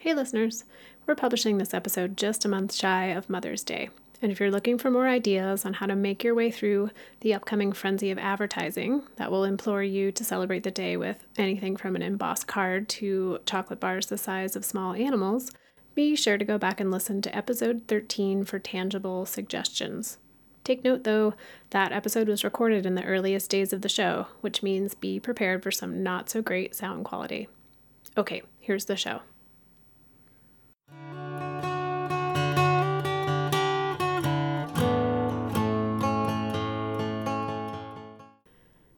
Hey, listeners. We're publishing this episode just a month shy of Mother's Day. And if you're looking for more ideas on how to make your way through the upcoming frenzy of advertising that will implore you to celebrate the day with anything from an embossed card to chocolate bars the size of small animals, be sure to go back and listen to episode 13 for tangible suggestions. Take note, though, that episode was recorded in the earliest days of the show, which means be prepared for some not so great sound quality. Okay, here's the show.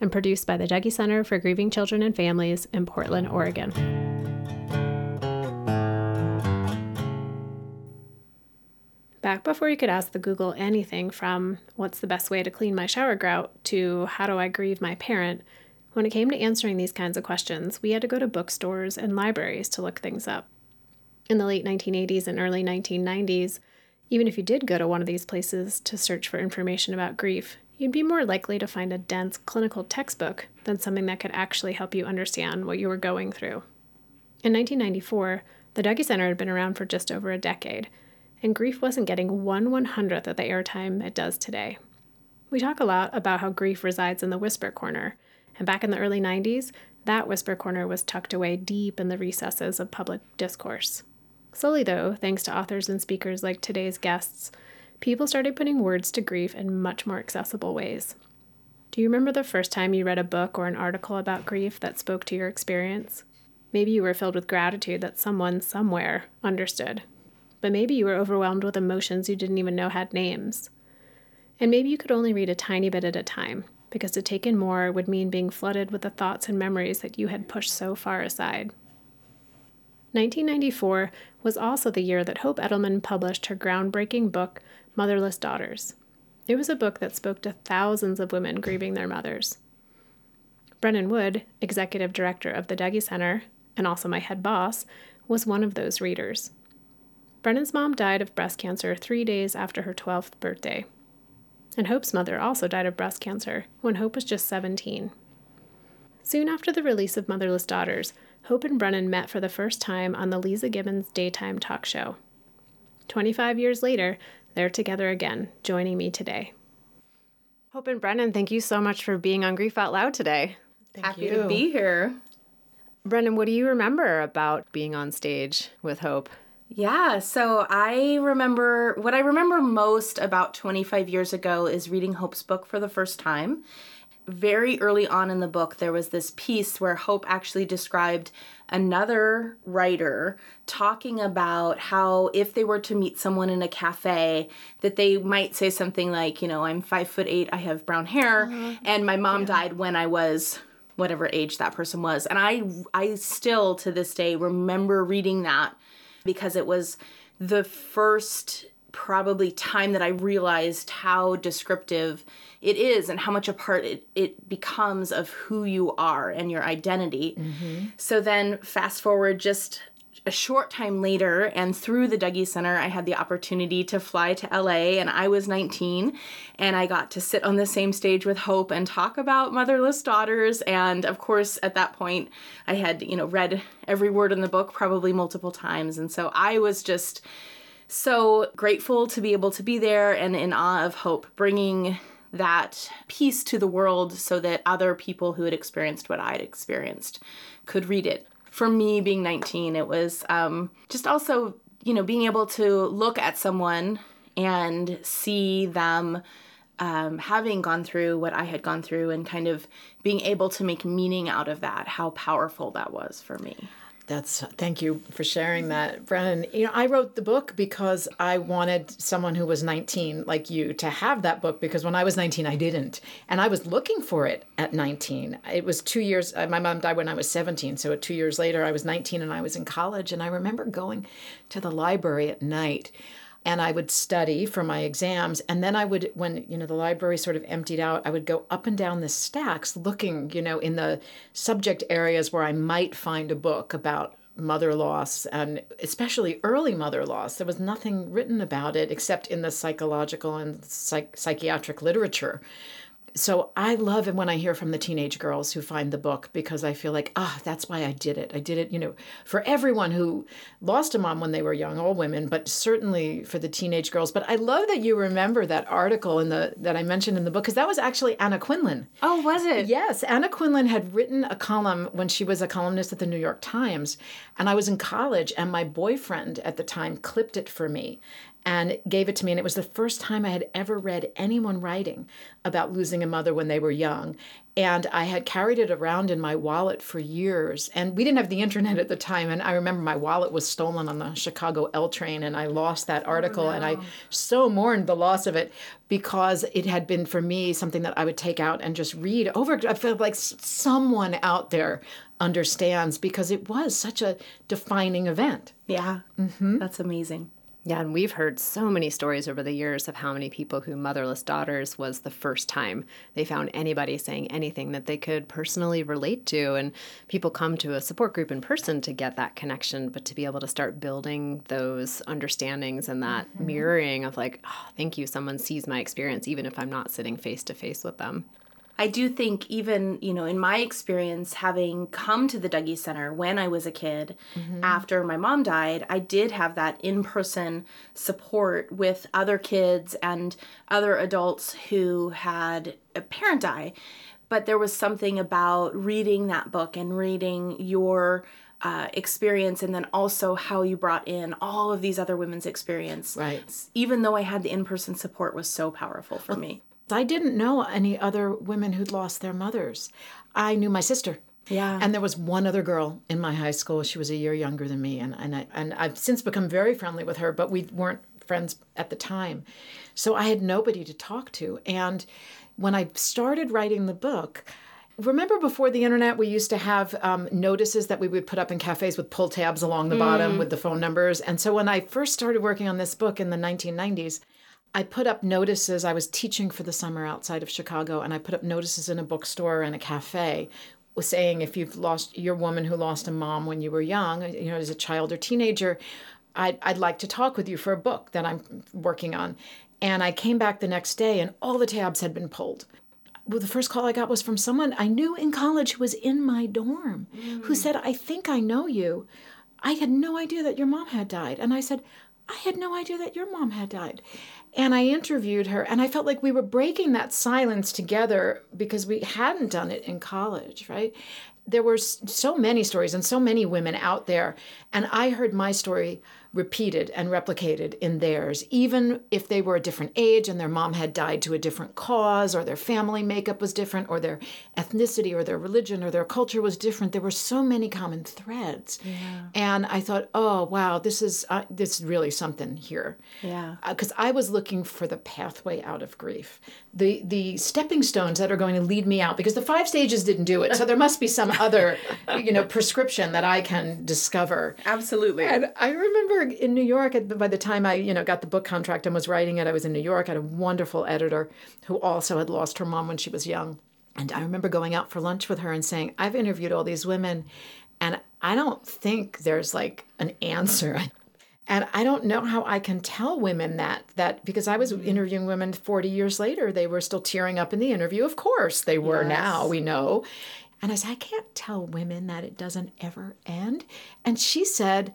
and produced by the Dougy Center for Grieving Children and Families in Portland, Oregon. Back before you could ask the Google anything from what's the best way to clean my shower grout to how do I grieve my parent, when it came to answering these kinds of questions, we had to go to bookstores and libraries to look things up. In the late 1980s and early 1990s, even if you did go to one of these places to search for information about grief, you'd be more likely to find a dense clinical textbook than something that could actually help you understand what you were going through. In 1994, the Dougy Center had been around for just over a decade, and grief wasn't getting one one hundredth of the airtime it does today. We talk a lot about how grief resides in the whisper corner, and back in the early 90s, that whisper corner was tucked away deep in the recesses of public discourse. Slowly, though, thanks to authors and speakers like today's guests, people started putting words to grief in much more accessible ways. Do you remember the first time you read a book or an article about grief that spoke to your experience? Maybe you were filled with gratitude that someone somewhere understood. But maybe you were overwhelmed with emotions you didn't even know had names. And maybe you could only read a tiny bit at a time, because to take in more would mean being flooded with the thoughts and memories that you had pushed so far aside. 1994 was also the year that Hope Edelman published her groundbreaking book, Motherless Daughters. It was a book that spoke to thousands of women grieving their mothers. Brennan Wood, executive director of the Dougy Center, and also my head boss, was one of those readers. Brennan's mom died of breast cancer three days after her 12th birthday. And Hope's mother also died of breast cancer when Hope was just 17. Soon after the release of Motherless Daughters, Hope and Brennan met for the first time on the Leeza Gibbons daytime talk show. 25 years later, they're together again, joining me today. Hope and Brennan, thank you so much for being on Grief Out Loud today. Thank Happy you. to be here. Brennan, what do you remember about being on stage with Hope? Yeah, so I remember what I remember most about 25 years ago is reading Hope's book for the first time very early on in the book, there was this piece where Hope actually described another writer talking about how if they were to meet someone in a cafe, that they might say something like, you know, I'm five foot eight, I have brown hair, uh, and my mom yeah. died when I was whatever age that person was. And I I still to this day remember reading that because it was the first probably time that I realized how descriptive it is and how much a part it, it becomes of who you are and your identity. Mm-hmm. So then, fast forward just a short time later, and through the Dougy Center, I had the opportunity to fly to LA, and I was 19, and I got to sit on the same stage with Hope and talk about motherless daughters. And of course, at that point, I had, you know, read every word in the book probably multiple times. And so I was just so grateful to be able to be there and in awe of Hope, bringing that piece to the world so that other people who had experienced what I'd experienced could read it. For me, being 19, it was um, just also, you know, being able to look at someone and see them um, having gone through what I had gone through and kind of being able to make meaning out of that, how powerful that was for me. That's thank you for sharing that, Brennan. You know, I wrote the book because I wanted someone who was 19 like you to have that book because when I was 19 I didn't. And I was looking for it at 19. It was 2 years uh, my mom died when I was 17, so 2 years later I was 19 and I was in college and I remember going to the library at night and I would study for my exams. And then I would, when you know the library sort of emptied out, I would go up and down the stacks looking, you know, in the subject areas where I might find a book about mother loss and especially early mother loss. There was nothing written about it except in the psychological and psych- psychiatric literature so I love it when I hear from the teenage girls who find the book because I feel like, ah, that's why I did it. I did it, you know, for everyone who lost a mom when they were young, all women, but certainly for the teenage girls. But I love that you remember that article in the that I mentioned in the book because that was actually Anna Quindlen. Oh, was it? Yes, Anna Quindlen had written a column when she was a columnist at the New York Times, and I was in college, and my boyfriend at the time clipped it for me and gave it to me. And it was the first time I had ever read anyone writing about losing a mother when they were young. And I had carried it around in my wallet for years. And we didn't have the internet at the time. And I remember my wallet was stolen on the Chicago L train, and I lost that oh, article. Oh, no. And I so mourned the loss of it because it had been for me something that I would take out and just read over. I felt like someone out there understands because it was such a defining event. Yeah. Mm-hmm. That's amazing. Yeah, and we've heard so many stories over the years of how many people who motherless daughters was the first time they found anybody saying anything that they could personally relate to. And people come to a support group in person to get that connection, but to be able to start building those understandings and that mm-hmm. mirroring of like, oh, thank you, someone sees my experience, even if I'm not sitting face to face with them. I do think even, you know, in my experience having come to the Dougy Center when I was a kid mm-hmm. after my mom died, I did have that in-person support with other kids and other adults who had a parent die. But there was something about reading that book and reading your uh, experience and then also how you brought in all of these other women's experience. Right. Even though I had the in-person support was so powerful for well, me. I didn't know any other women who'd lost their mothers. I knew my sister. Yeah. And there was one other girl in my high school. She was a year younger than me, and and I, and I've since become very friendly with her, but we weren't friends at the time. So I had nobody to talk to. And when I started writing the book, remember before the internet we used to have um, notices that we would put up in cafes with pull tabs along the mm. bottom with the phone numbers and so when i first started working on this book in the 1990s I put up notices. I was teaching for the summer outside of Chicago, and I put up notices in a bookstore and a cafe saying if you've lost your woman who lost a mom when you were young, you know, as a child or teenager, I'd, I'd like to talk with you for a book that I'm working on. And I came back the next day, and all the tabs had been pulled. Well, the first call I got was from someone I knew in college who was in my dorm mm. who said, I think I know you. I had no idea that your mom had died. And I said, I had no idea that your mom had died. And I interviewed her, and I felt like we were breaking that silence together because we hadn't done it in college, right? There were so many stories and so many women out there, and I heard my story repeated and replicated in theirs, even if they were a different age and their mom had died to a different cause, or their family makeup was different, or their ethnicity, or their religion, or their culture was different. There were so many common threads, yeah. and I thought, oh wow, this is uh, this is really something here. Yeah, because uh, I was looking for the pathway out of grief, the the stepping stones that are going to lead me out, because the five stages didn't do it. So there must be some other, you know, prescription that I can discover. Absolutely. And I remember in New York, by the time I, you know, got the book contract and was writing it, I was in New York. I had a wonderful editor who also had lost her mom when she was young. And I remember going out for lunch with her and saying, I've interviewed all these women, and I don't think there's like an answer. And I don't know how I can tell women that that because I was interviewing women 40 years later, they were still tearing up in the interview. Of course, they were yes. now, we know. And I said, I can't tell women that it doesn't ever end. And she said,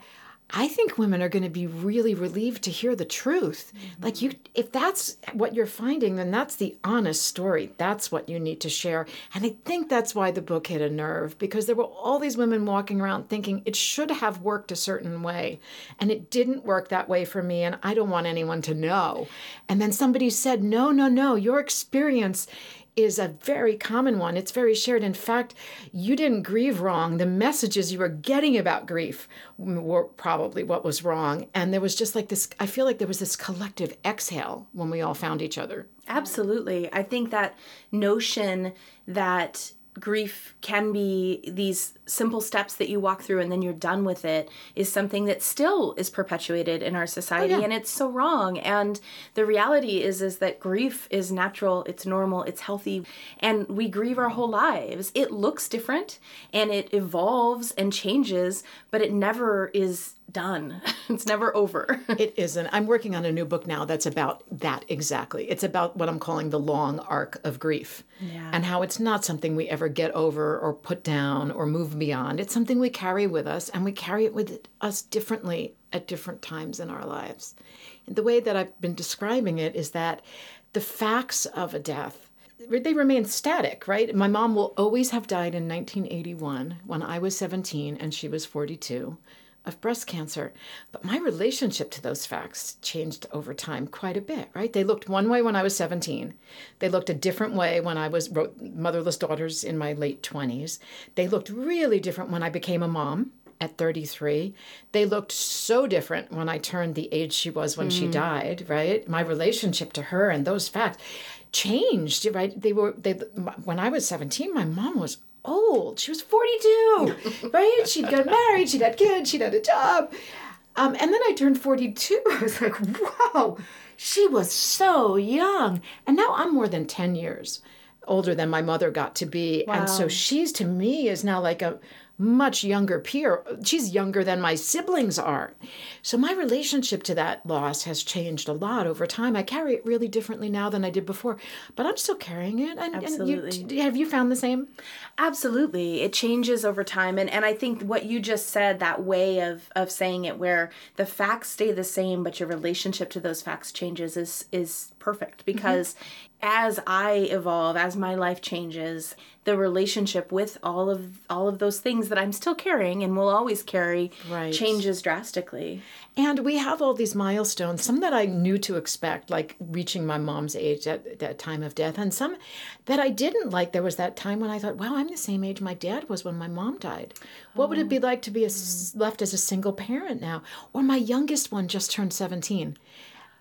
I think women are going to be really relieved to hear the truth. Mm-hmm. Like you if that's what you're finding then that's the honest story. That's what you need to share. And I think that's why the book hit a nerve because there were all these women walking around thinking it should have worked a certain way and it didn't work that way for me and I don't want anyone to know. And then somebody said, "No, no, no, your experience is a very common one. It's very shared. In fact, you didn't grieve wrong. The messages you were getting about grief were probably what was wrong. And there was just like this, I feel like there was this collective exhale when we all found each other. Absolutely. I think that notion that grief can be these simple steps that you walk through and then you're done with it is something that still is perpetuated in our society oh, yeah. and it's so wrong and the reality is is that grief is natural it's normal it's healthy and we grieve our whole lives it looks different and it evolves and changes but it never is done. It's never over. it isn't. I'm working on a new book now that's about that exactly. It's about what I'm calling the long arc of grief yeah. and how it's not something we ever get over or put down or move beyond. It's something we carry with us and we carry it with us differently at different times in our lives. And the way that I've been describing it is that the facts of a death they remain static, right? My mom will always have died in 1981 when I was 17 and she was 42 of breast cancer. But my relationship to those facts changed over time quite a bit, right? They looked one way when I was 17. They looked a different way when I was wrote Motherless Daughters in my late 20s. They looked really different when I became a mom at 33. They looked so different when I turned the age she was when mm. she died, right? My relationship to her and those facts changed, right? They were they when I was 17, my mom was old. She was 42, right? She'd got married, she'd had kids, she'd had a job. Um, and then I turned 42. I was like, wow, she was so young. And now I'm more than 10 years older than my mother got to be. Wow. And so she's to me is now like a much younger peer. She's younger than my siblings are. So my relationship to that loss has changed a lot over time. I carry it really differently now than I did before, but I'm still carrying it. And, Absolutely. And you, have you found the same? Absolutely. It changes over time. And, and I think what you just said, that way of, of saying it where the facts stay the same, but your relationship to those facts changes is, is perfect mm-hmm. because mm-hmm. as I evolve, as my life changes, the relationship with all of all of those things that I'm still carrying and will always carry right. changes drastically. And we have all these milestones, some that I knew to expect, like reaching my mom's age at that time of death, and some that I didn't like. There was that time when I thought, wow, I'm the same age my dad was when my mom died. What oh. would it be like to be a, left as a single parent now? Or my youngest one just turned 17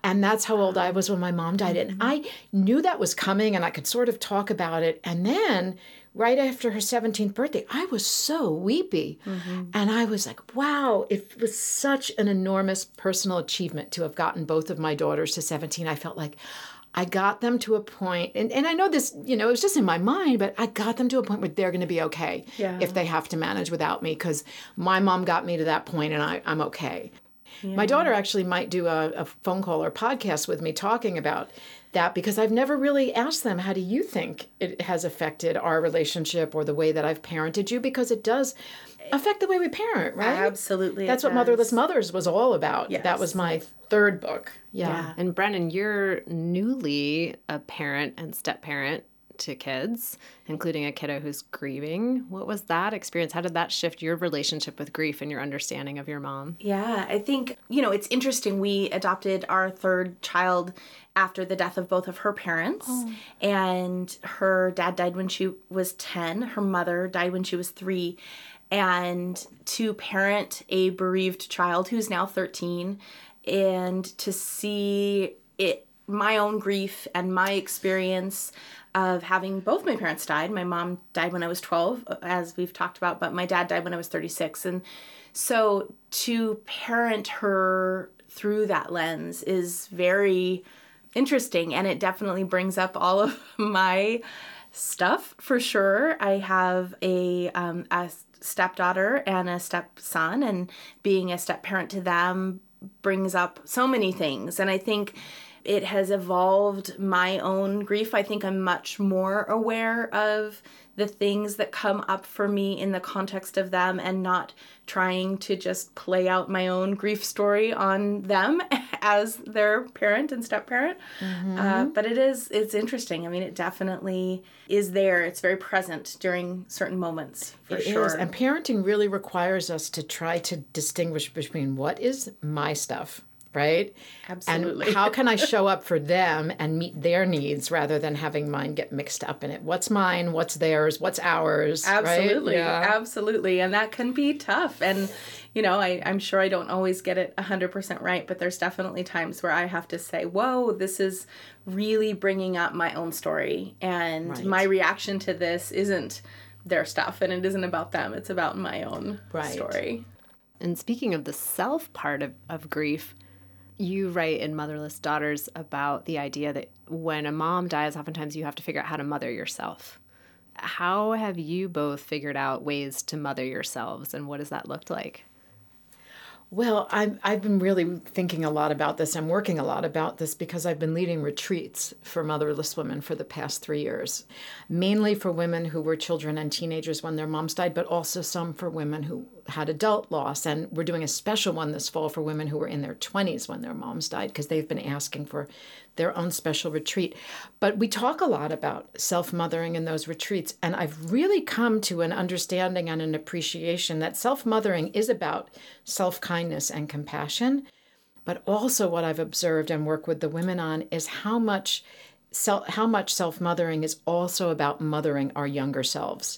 and that's how old I was when my mom died. And I knew that was coming and I could sort of talk about it. And then right after her 17th birthday, I was so weepy. Mm-hmm. And I was like, wow, it was such an enormous personal achievement to have gotten both of my daughters to 17. I felt like I got them to a point, and, and I know this, you know, it was just in my mind, but I got them to a point where they're going to be okay yeah. if they have to manage without me because my mom got me to that point and I, I'm okay. Yeah. My daughter actually might do a, a phone call or podcast with me talking about that because I've never really asked them, how do you think it has affected our relationship or the way that I've parented you? Because it does affect the way we parent, right? Absolutely. That's what does. Motherless Mothers was all about. Yes. That was my third book. Yeah. yeah. And Brennan, you're newly a parent and step parent to kids, including a kiddo who's grieving. What was that experience? How did that shift your relationship with grief and your understanding of your mom? Yeah, I think, you know, it's interesting. We adopted our third child after the death of both of her parents. Oh. And her dad died when she was 10, her mother died when she was three. And to parent a bereaved child who's now 13 and to see it my own grief and my experience of having both my parents died. My mom died when I was 12, as we've talked about, but my dad died when I was 36. And so to parent her through that lens is very interesting and it definitely brings up all of my stuff for sure. I have a, um, a stepdaughter and a stepson, and being a step parent to them brings up so many things. And I think it has evolved my own grief. I think I'm much more aware of the things that come up for me in the context of them and not trying to just play out my own grief story on them as their parent and step parent. Mm-hmm. Uh, but it is, it's interesting. I mean, it definitely is there. It's very present during certain moments for it sure. Is. And parenting really requires us to try to distinguish between what is my stuff right? Absolutely. And how can I show up for them and meet their needs rather than having mine get mixed up in it? What's mine? What's theirs? What's ours? Absolutely. Right? Yeah. Absolutely. And that can be tough. And, you know, I, I'm sure I don't always get it 100% right, but there's definitely times where I have to say, whoa, this is really bringing up my own story. And Right. my reaction to this isn't their stuff and it isn't about them, it's about my own Right. story. And speaking of the self part of, of grief, you write in Motherless Daughters about the idea that when a mom dies, oftentimes you have to figure out how to mother yourself. How have you both figured out ways to mother yourselves, and what does that look like? Well, I'm, I've been really thinking a lot about this. I'm working a lot about this because I've been leading retreats for motherless women for the past three years, mainly for women who were children and teenagers when their moms died, but also some for women who had adult loss. And we're doing a special one this fall for women who were in their 20s when their moms died because they've been asking for their own special retreat. But we talk a lot about self mothering in those retreats. And I've really come to an understanding and an appreciation that self mothering is about self kindness and compassion. But also, what I've observed and work with the women on is how much. Self, how much self mothering is also about mothering our younger selves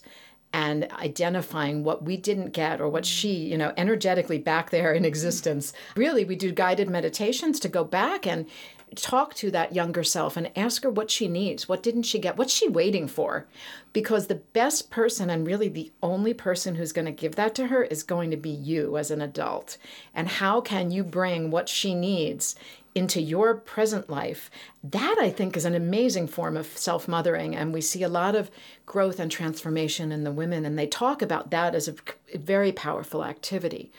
and identifying what we didn't get or what she, you know, energetically back there in existence. Really, we do guided meditations to go back and talk to that younger self and ask her what she needs. What didn't she get? What's she waiting for? Because the best person and really the only person who's going to give that to her is going to be you as an adult. And how can you bring what she needs into your present life, that I think is an amazing form of self mothering. And we see a lot of growth and transformation in the women, and they talk about that as a very powerful activity.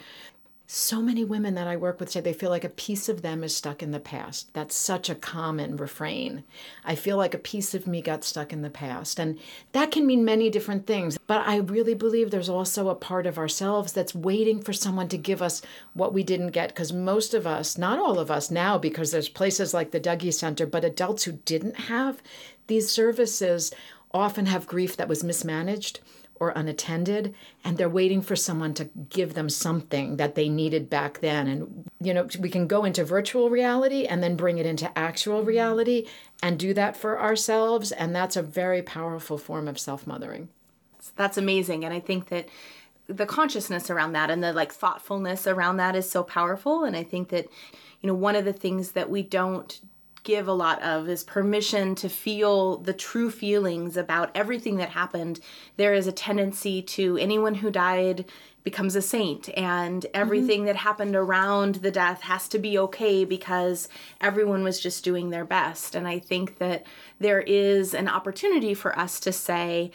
So many women that I work with say they feel like a piece of them is stuck in the past. That's such a common refrain. I feel like a piece of me got stuck in the past. And that can mean many different things. But I really believe there's also a part of ourselves that's waiting for someone to give us what we didn't get. Because most of us, not all of us now, because there's places like the Dougy Center, but adults who didn't have these services often have grief that was mismanaged or unattended and they're waiting for someone to give them something that they needed back then and you know we can go into virtual reality and then bring it into actual reality and do that for ourselves and that's a very powerful form of self-mothering That's amazing. And I think that the consciousness around that and the like thoughtfulness around that is so powerful. And I think that, you know, one of the things that we don't give a lot of is permission to feel the true feelings about everything that happened. There is a tendency to anyone who died becomes a saint and mm-hmm. everything that happened around the death has to be okay because everyone was just doing their best. And I think that there is an opportunity for us to say,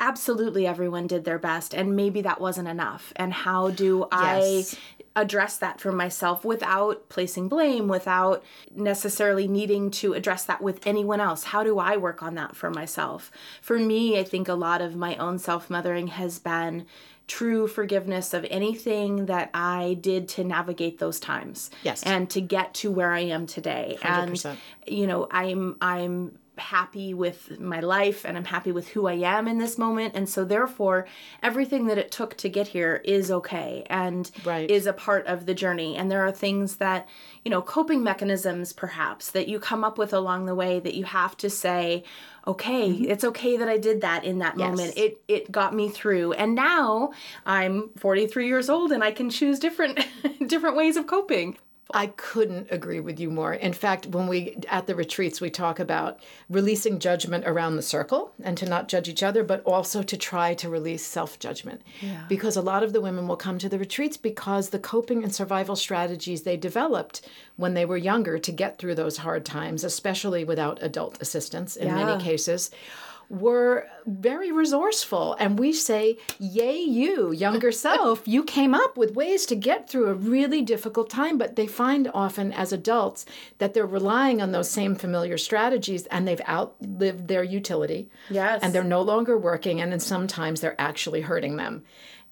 absolutely everyone did their best and maybe that wasn't enough and how do Yes. i address that for myself without placing blame without necessarily needing to address that with anyone else how do i work on that for myself for me i think a lot of my own self-mothering has been true forgiveness of anything that i did to navigate those times Yes. and to get to where i am today and 100%. you know i'm i'm happy with my life and I'm happy with who I am in this moment. And so, therefore, everything that it took to get here is okay and Right. is a part of the journey. And there are things that, you know, coping mechanisms perhaps that you come up with along the way that you have to say, okay, it's okay that I did that in that Mm-hmm. Yes. moment. It it got me through. And now I'm 43 years old and I can choose different different ways of coping. I couldn't agree with you more. In fact, when we at the retreats we talk about releasing judgment around the circle and to not judge each other, but also to try to release self-judgment. Because a lot of the women will come to the retreats because the coping and survival strategies they developed when they were younger to get through those hard times, especially without adult assistance in Yeah. many cases, were very resourceful. And we say, Yay, you, younger self, you came up with ways to get through a really difficult time. But they find often as adults that they're relying on those same familiar strategies and they've outlived their utility. Yes. And they're no longer working. And then sometimes they're actually hurting them.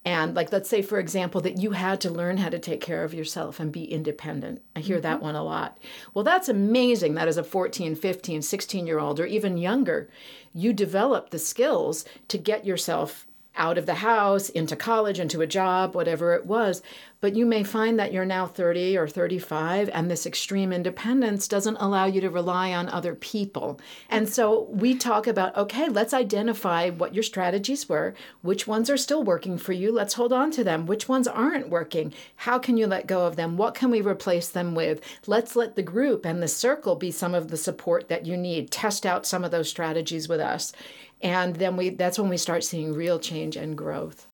And like, let's say, for example, that you had to learn how to take care of yourself and be independent. I hear that one a lot. Well, that's amazing that as a 14, 15, 16 year old, or even younger, you develop the skills to get yourself out of the house, into college, into a job, whatever it was. But you may find that you're now 30 or 35, and this extreme independence doesn't allow you to rely on other people. And so we talk about okay, let's identify what your strategies were, which ones are still working for you, let's hold on to them, which ones aren't working, how can you let go of them, what can we replace them with? Let's let the group and the circle be some of the support that you need. Test out some of those strategies with us and then we that's when we start seeing real change and growth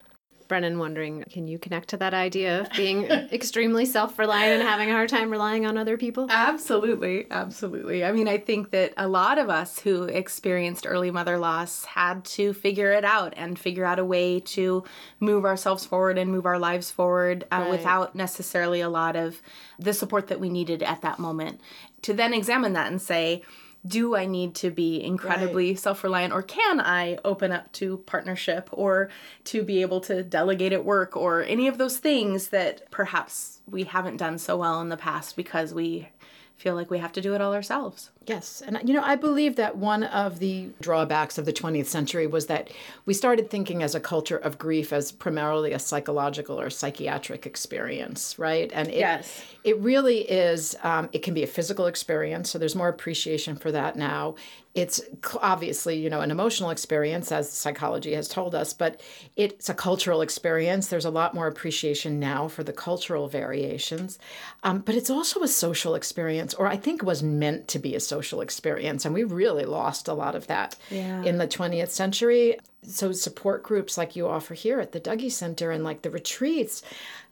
Brennan wondering, can you connect to that idea of being extremely self reliant and having a hard time relying on other people? Absolutely. Absolutely. I mean, I think that a lot of us who experienced early mother loss had to figure it out and figure out a way to move ourselves forward and move our lives forward uh, right. without necessarily a lot of the support that we needed at that moment. To then examine that and say, do I need to be incredibly right. self reliant or can I open up to partnership or to be able to delegate at work or any of those things that perhaps we haven't done so well in the past because we feel like we have to do it all ourselves. Yes. And, you know, I believe that one of the drawbacks of the 20th century was that we started thinking as a culture of grief as primarily a psychological or psychiatric experience, right? And it, yes. it really is, um, it can be a physical experience. So there's more appreciation for that now. It's obviously, you know, an emotional experience, as psychology has told us, but it's a cultural experience. There's a lot more appreciation now for the cultural variations. Um, but it's also a social experience, or I think was meant to be a social experience. And we really lost a lot of that yeah. in the 20th century. So, support groups like you offer here at the Dougy Center and like the retreats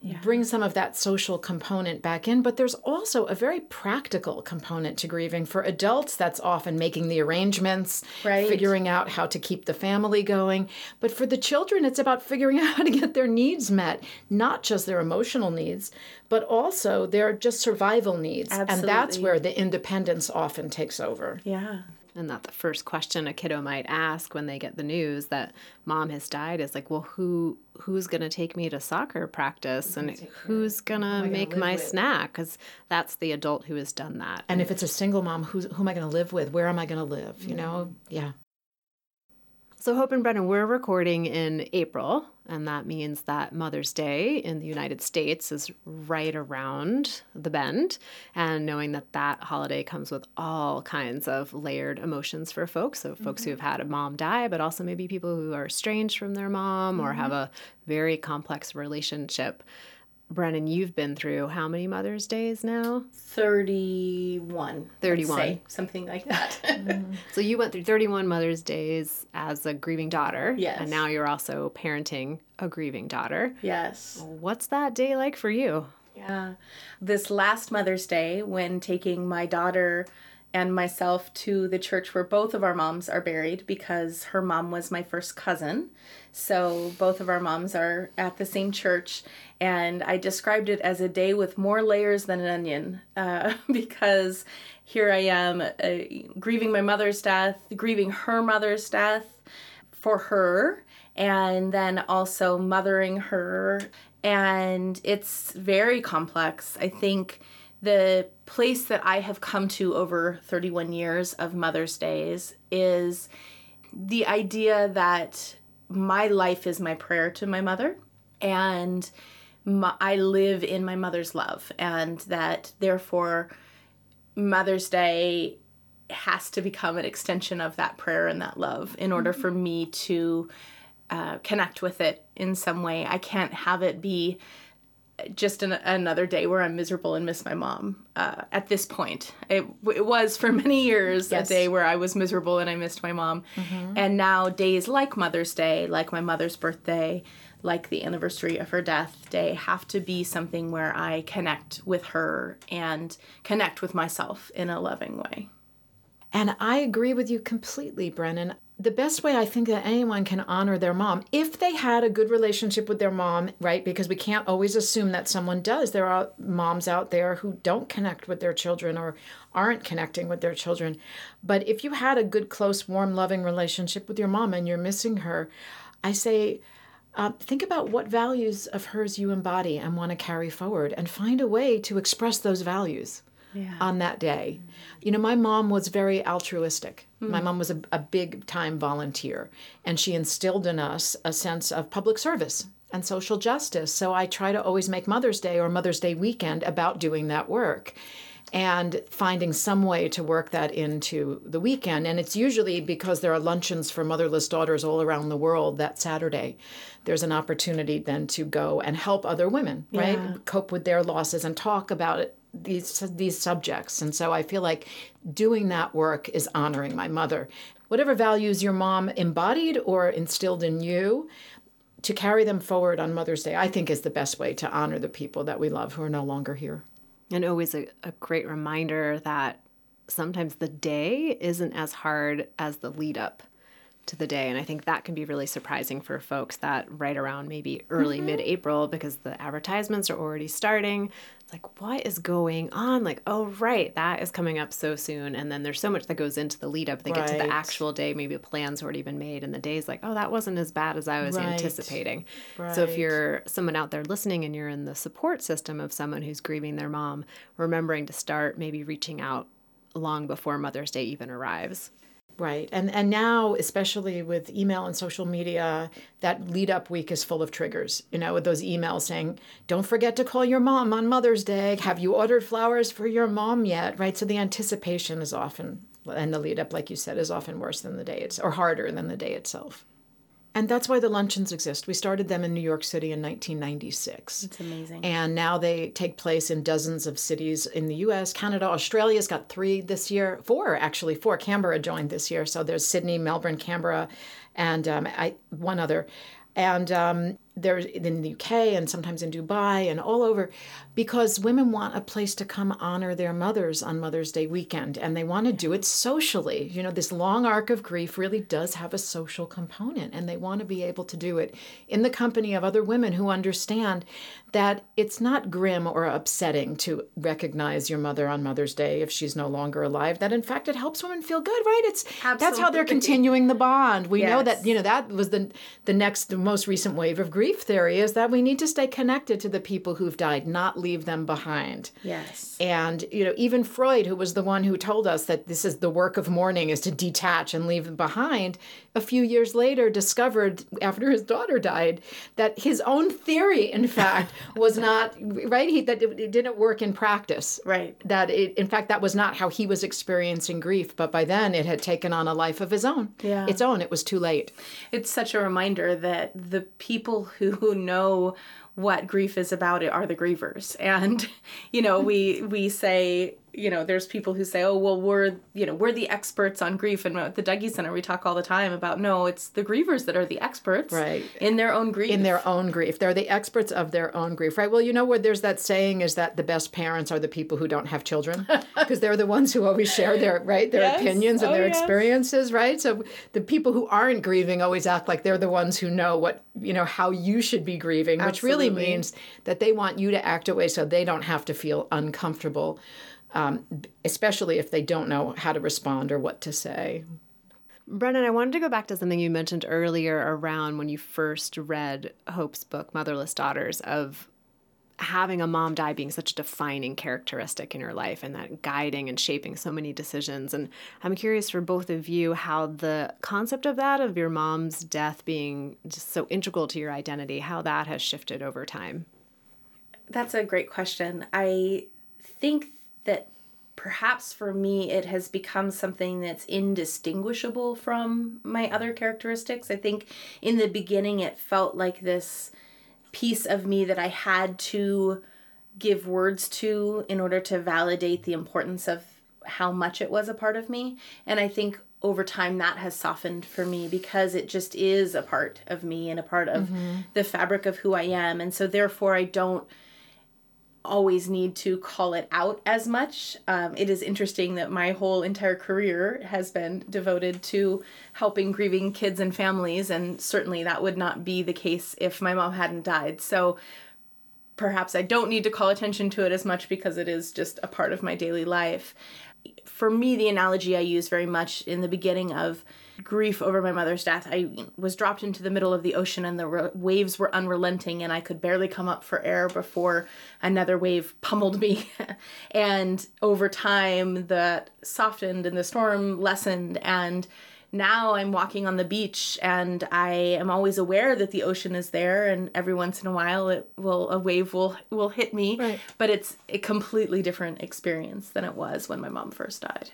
yeah. bring some of that social component back in. But there's also a very practical component to grieving. For adults, that's often making the arrangements, right. figuring out how to keep the family going. But for the children, it's about figuring out how to get their needs met, not just their emotional needs, but also their just survival needs. Absolutely. And that's where the independence often takes over. Yeah and that the first question a kiddo might ask when they get the news that mom has died is like well who who's going to take me to soccer practice? And who's going to make my with? snack? Because that's the adult who has done that. And if it's a single mom who's who am i going to live with? Where am i going to live? You know? Yeah so, Hope and Brennan, we're recording in April, and that means that Mother's Day in the United States is right around the bend. And knowing that that holiday comes with all kinds of layered emotions for folks. So, folks mm-hmm. who have had a mom die, but also maybe people who are estranged from their mom mm-hmm. or have a very complex relationship. Brennan, you've been through how many Mother's Days now? 31. 31. Say, something like that. mm-hmm. So you went through 31 Mother's Days as a grieving daughter. Yes. And now you're also parenting a grieving daughter. Yes. What's that day like for you? Yeah. This last Mother's Day, when taking my daughter and myself to the church where both of our moms are buried because her mom was my first cousin. So both of our moms are at the same church. And I described it as a day with more layers than an onion uh, because here I am uh, grieving my mother's death, grieving her mother's death for her, and then also mothering her. And it's very complex. I think the place that I have come to over 31 years of Mother's Days is the idea that my life is my prayer to my mother and my, I live in my mother's love, and that therefore Mother's Day has to become an extension of that prayer and that love in order for me to uh, connect with it in some way. I can't have it be just an, another day where I'm miserable and miss my mom. Uh, at this point, it, it was for many years yes. a day where I was miserable and I missed my mom. Mm-hmm. And now days like Mother's Day, like my mother's birthday, like the anniversary of her death day, have to be something where I connect with her and connect with myself in a loving way. And I agree with you completely, Brennan the best way I think that anyone can honor their mom, if they had a good relationship with their mom, right? Because we can't always assume that someone does. There are moms out there who don't connect with their children or aren't connecting with their children. But if you had a good, close, warm, loving relationship with your mom and you're missing her, I say, uh, think about what values of hers you embody and want to carry forward and find a way to express those values. Yeah. on that day. You know, my mom was very altruistic. Mm. My mom was a, a big time volunteer, and she instilled in us a sense of public service and social justice. So I try to always make Mother's Day or Mother's Day weekend about doing that work and finding some way to work that into the weekend. And it's usually because there are luncheons for motherless daughters all around the world that Saturday. There's an opportunity then to go and help other women, right? Yeah. Cope with their losses and talk about it, these these subjects. And so I feel like doing that work is honoring my mother. Whatever values your mom embodied or instilled in you, to carry them forward on Mother's Day, I think is the best way to honor the people that we love who are no longer here. And always a, a great reminder that sometimes the day isn't as hard as the lead up to the day. And I think that can be really surprising for folks that right around maybe early mm-hmm. mid April, because the advertisements are already starting. It's like, what is going on? Like, oh, right, that is coming up so soon. And then there's so much that goes into the lead up. They right. get to the actual day, maybe the plan's already been made, and the day's like, oh, that wasn't as bad as I was right. anticipating. Right. So if you're someone out there listening and you're in the support system of someone who's grieving their mom, remembering to start maybe reaching out long before Mother's Day even arrives. Right. And and now especially with email and social media, that lead up week is full of triggers. You know, with those emails saying, "Don't forget to call your mom on Mother's Day. Have you ordered flowers for your mom yet?" Right? So the anticipation is often and the lead up like you said is often worse than the day it's or harder than the day itself. And that's why the luncheons exist. We started them in New York City in 1996. It's amazing. And now they take place in dozens of cities in the US, Canada, Australia's got three this year, four actually, four. Canberra joined this year. So there's Sydney, Melbourne, Canberra, and um, I, one other. And um, there's in the UK and sometimes in Dubai and all over because women want a place to come honor their mothers on Mother's Day weekend and they want to do it socially. You know, this long arc of grief really does have a social component and they want to be able to do it in the company of other women who understand that it's not grim or upsetting to recognize your mother on Mother's Day if she's no longer alive. That in fact it helps women feel good, right? It's Absolutely. that's how they're continuing the bond. We yes. know that, you know, that was the the next the most recent wave of grief theory is that we need to stay connected to the people who've died, not leave them behind. Yes. And, you know, even Freud, who was the one who told us that this is the work of mourning is to detach and leave them behind, a few years later discovered after his daughter died that his own theory, in fact, was not right. He, that it, it didn't work in practice. Right. That it, in fact, that was not how he was experiencing grief. But by then, it had taken on a life of his own. Yeah. Its own. It was too late. It's such a reminder that the people who know what grief is about it are the grievers. And you know we we say you know there's people who say oh well we're you know we're the experts on grief and at the Dougy center we talk all the time about no it's the grievers that are the experts right in their own grief in their own grief they're the experts of their own grief right well you know where there's that saying is that the best parents are the people who don't have children because they're the ones who always share their right their yes. opinions and oh, their yes. experiences right so the people who aren't grieving always act like they're the ones who know what you know how you should be grieving Absolutely. which really means that they want you to act away so they don't have to feel uncomfortable um, especially if they don't know how to respond or what to say. Brennan, I wanted to go back to something you mentioned earlier around when you first read Hope's book, Motherless Daughters, of having a mom die being such a defining characteristic in your life and that guiding and shaping so many decisions. And I'm curious for both of you how the concept of that, of your mom's death being just so integral to your identity, how that has shifted over time. That's a great question. I think that perhaps for me it has become something that's indistinguishable from my other characteristics. I think in the beginning it felt like this piece of me that I had to give words to in order to validate the importance of how much it was a part of me. And I think over time that has softened for me because it just is a part of me and a part of mm-hmm. the fabric of who I am. And so therefore I don't always need to call it out as much. Um, it is interesting that my whole entire career has been devoted to helping grieving kids and families, and certainly that would not be the case if my mom hadn't died. So perhaps I don't need to call attention to it as much because it is just a part of my daily life. For me, the analogy I use very much in the beginning of grief over my mother's death, I was dropped into the middle of the ocean and the re- waves were unrelenting, and I could barely come up for air before another wave pummeled me. and over time, that softened and the storm lessened, and now I'm walking on the beach and I am always aware that the ocean is there and every once in a while it will a wave will will hit me Right. but it's a completely different experience than it was when my mom first died.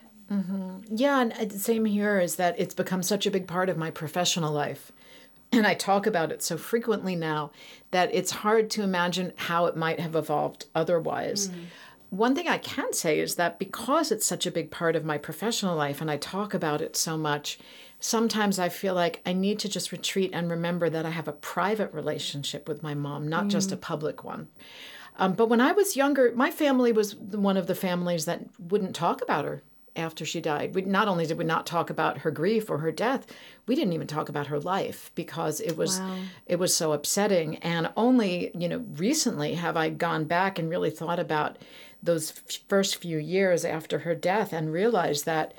Yeah, and uh, same here is that it's become such a big part of my professional life. And I talk about it so frequently now that it's hard to imagine how it might have evolved otherwise. One thing I can say is that because it's such a big part of my professional life and I talk about it so much, sometimes I feel like I need to just retreat and remember that I have a private relationship with my mom, not just a public one. Um, but when I was younger, my family was one of the families that wouldn't talk about her after she died. We not only did we not talk about her grief or her death, we didn't even talk about her life because it was it was so upsetting. And only you know recently have I gone back and really thought about those f- first few years after her death and realized that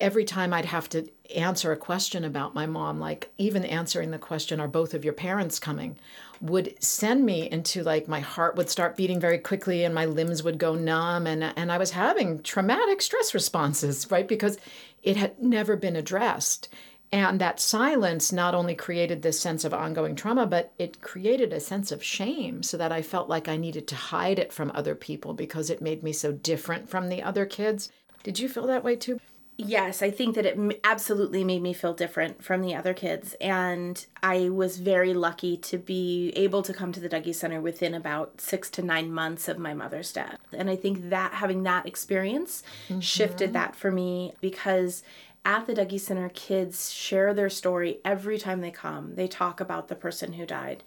every time I'd have to answer a question about my mom, like even answering the question, Are both of your parents coming? would send me into like my heart would start beating very quickly and my limbs would go numb and and I was having traumatic stress responses, right? Because it had never been addressed. And that silence not only created this sense of ongoing trauma, but it created a sense of shame so that I felt like I needed to hide it from other people because it made me so different from the other kids. Did you feel that way too? Yes, I think that it absolutely made me feel different from the other kids. And I was very lucky to be able to come to the Dougy Center within about six to nine months of my mother's death. And I think that having that experience mm-hmm. shifted that for me because at the Dougy Center, kids share their story every time they come. They talk about the person who died.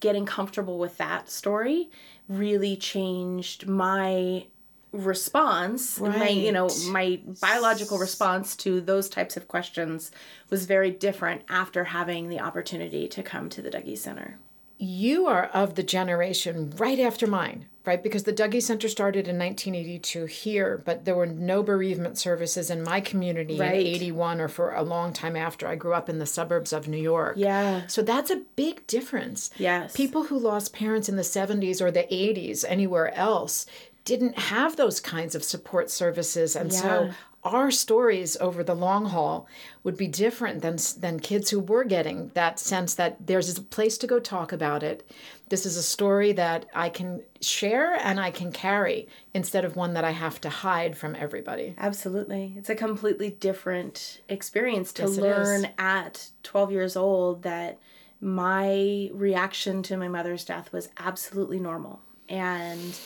Getting comfortable with that story really changed my response my you know my biological response to those types of questions was very different after having the opportunity to come to the Dougy Center. You are of the generation right after mine, right? Because the Dougy Center started in 1982 here, but there were no bereavement services in my community Right. in 81 or for a long time after. I grew up in the suburbs of New York. Yeah. So that's a big difference. Yes. People who lost parents in the 70s or the 80s anywhere else didn't have those kinds of support services. And so Yeah. Our stories over the long haul would be different than than kids who were getting that sense that there's a place to go talk about it. This is a story that I can share and I can carry instead of one that I have to hide from everybody. Absolutely. It's a completely different experience to Yes, learn at 12 years old that my reaction to my mother's death was absolutely normal and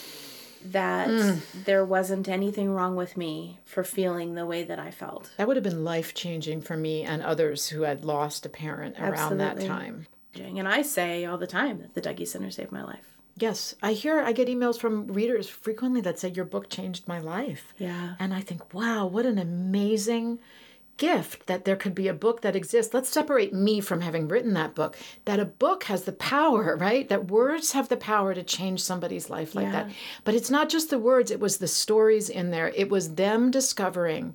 that Mm. there wasn't anything wrong with me for feeling the way that I felt. That would have been life changing for me and others who had lost a parent around that Absolutely. time. And I say all the time that the Dougy Center saved my life. Yes, I hear, I get emails from readers frequently that say, Your book changed my life. Yeah. And I think, wow, what an amazing gift that there could be a book that exists. Let's separate me from having written that book. That a book has the power, right? That words have the power to change somebody's life like that. But it's not just the words, it was the stories in there. It was them discovering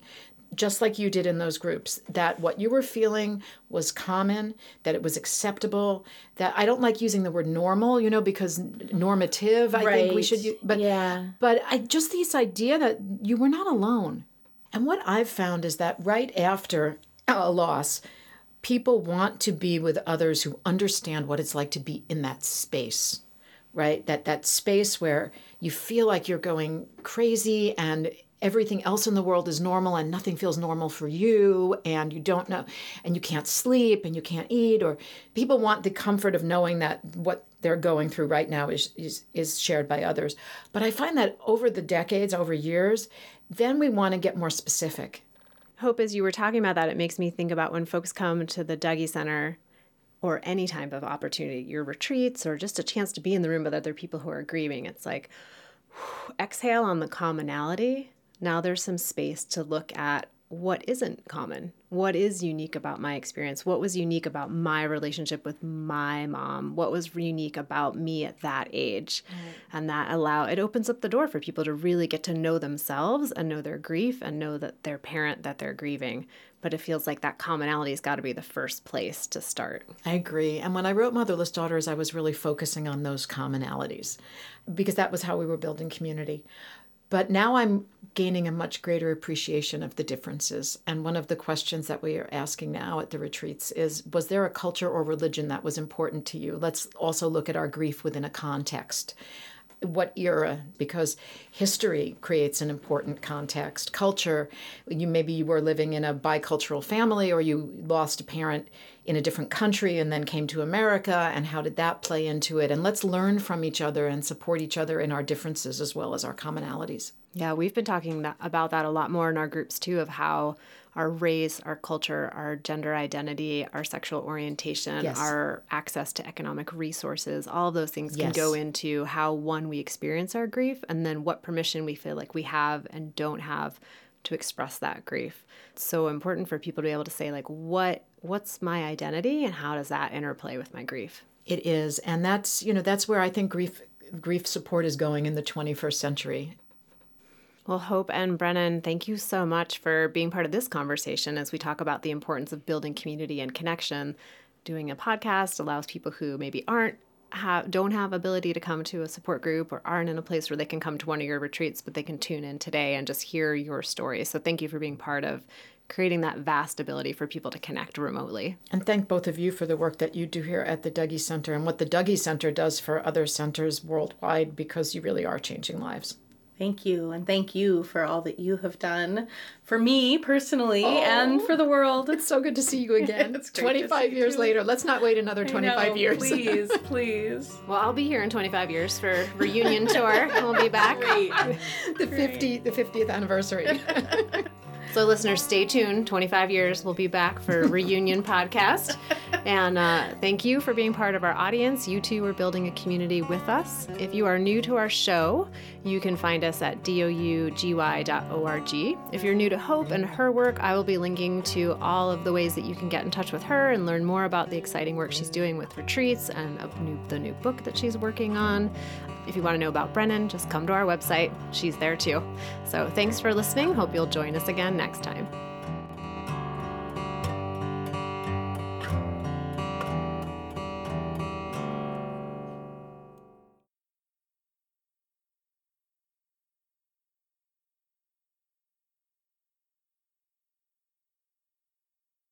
just like you did in those groups, that what you were feeling was common, that it was acceptable, that I don't like using the word normal, you know, because normative, I think we should use, but Yeah. but I just this idea that you were not alone. And what I've found is that right after a loss, people want to be with others who understand what it's like to be in that space right? That that space where you feel like you're going crazy and everything else in the world is normal and nothing feels normal for you and you don't know and you can't sleep and you can't eat or people want the comfort of knowing that what they're going through right now is is, is shared by others but i find that over the decades over years then we want to get more specific Hope, as you were talking about that, it makes me think about when folks come to the Dougy Center or any type of opportunity, your retreats, or just a chance to be in the room with other people who are grieving. It's like, whew, exhale on the commonality. Now there's some space to look at what isn't common? What is unique about my experience? What was unique about my relationship with my mom? What was unique about me at that age? And that allow it opens up the door for people to really get to know themselves and know their grief and know that their parent that they're grieving. But it feels like that commonality has got to be the first place to start. I agree. And when I wrote Motherless Daughters, I was really focusing on those commonalities because that was how we were building community. But now I'm gaining a much greater appreciation of the differences. And one of the questions that we are asking now at the retreats is Was there a culture or religion that was important to you? Let's also look at our grief within a context what era? Because history creates an important context. Culture you maybe you were living in a bicultural family or you lost a parent in a different country and then came to america and how did that play into it? And let's learn from each other and support each other in our differences as well as our commonalities yeah we've been talking that, about that a lot more in our groups too of how our race, our culture, our gender identity, our sexual orientation, yes. our access to economic resources, all of those things can go into how one we experience our grief and then what permission we feel like we have and don't have to express that grief. It's so important for people to be able to say like what what's my identity and how does that interplay with my grief? It is. And that's, you know, that's where I think grief grief support is going in the 21st century. Well, Hope and Brennan, thank you so much for being part of this conversation as we talk about the importance of building community and connection. Doing a podcast allows people who maybe aren't have don't have ability to come to a support group or aren't in a place where they can come to one of your retreats, but they can tune in today and just hear your story. So thank you for being part of creating that vast ability for people to connect remotely. And thank both of you for the work that you do here at the Dougy Center and what the Dougy Center does for other centers worldwide because you really are changing lives. Thank you. And thank you for all that you have done for me personally oh, and for the world. It's so good to see you again. it's 25 years you. later. Let's not wait another 25 know, years. Please, please. Well, I'll be here in 25 years for reunion tour. We'll be back. Great. the 50 the 50th anniversary. So, listeners, stay tuned. 25 years, we'll be back for reunion podcast. And uh, thank you for being part of our audience. You two are building a community with us. If you are new to our show, you can find us at dougy.org. If you're new to Hope and her work, I will be linking to all of the ways that you can get in touch with her and learn more about the exciting work she's doing with retreats and new, the new book that she's working on. If you want to know about Brennan, just come to our website. She's there too. So thanks for listening. Hope you'll join us again next time.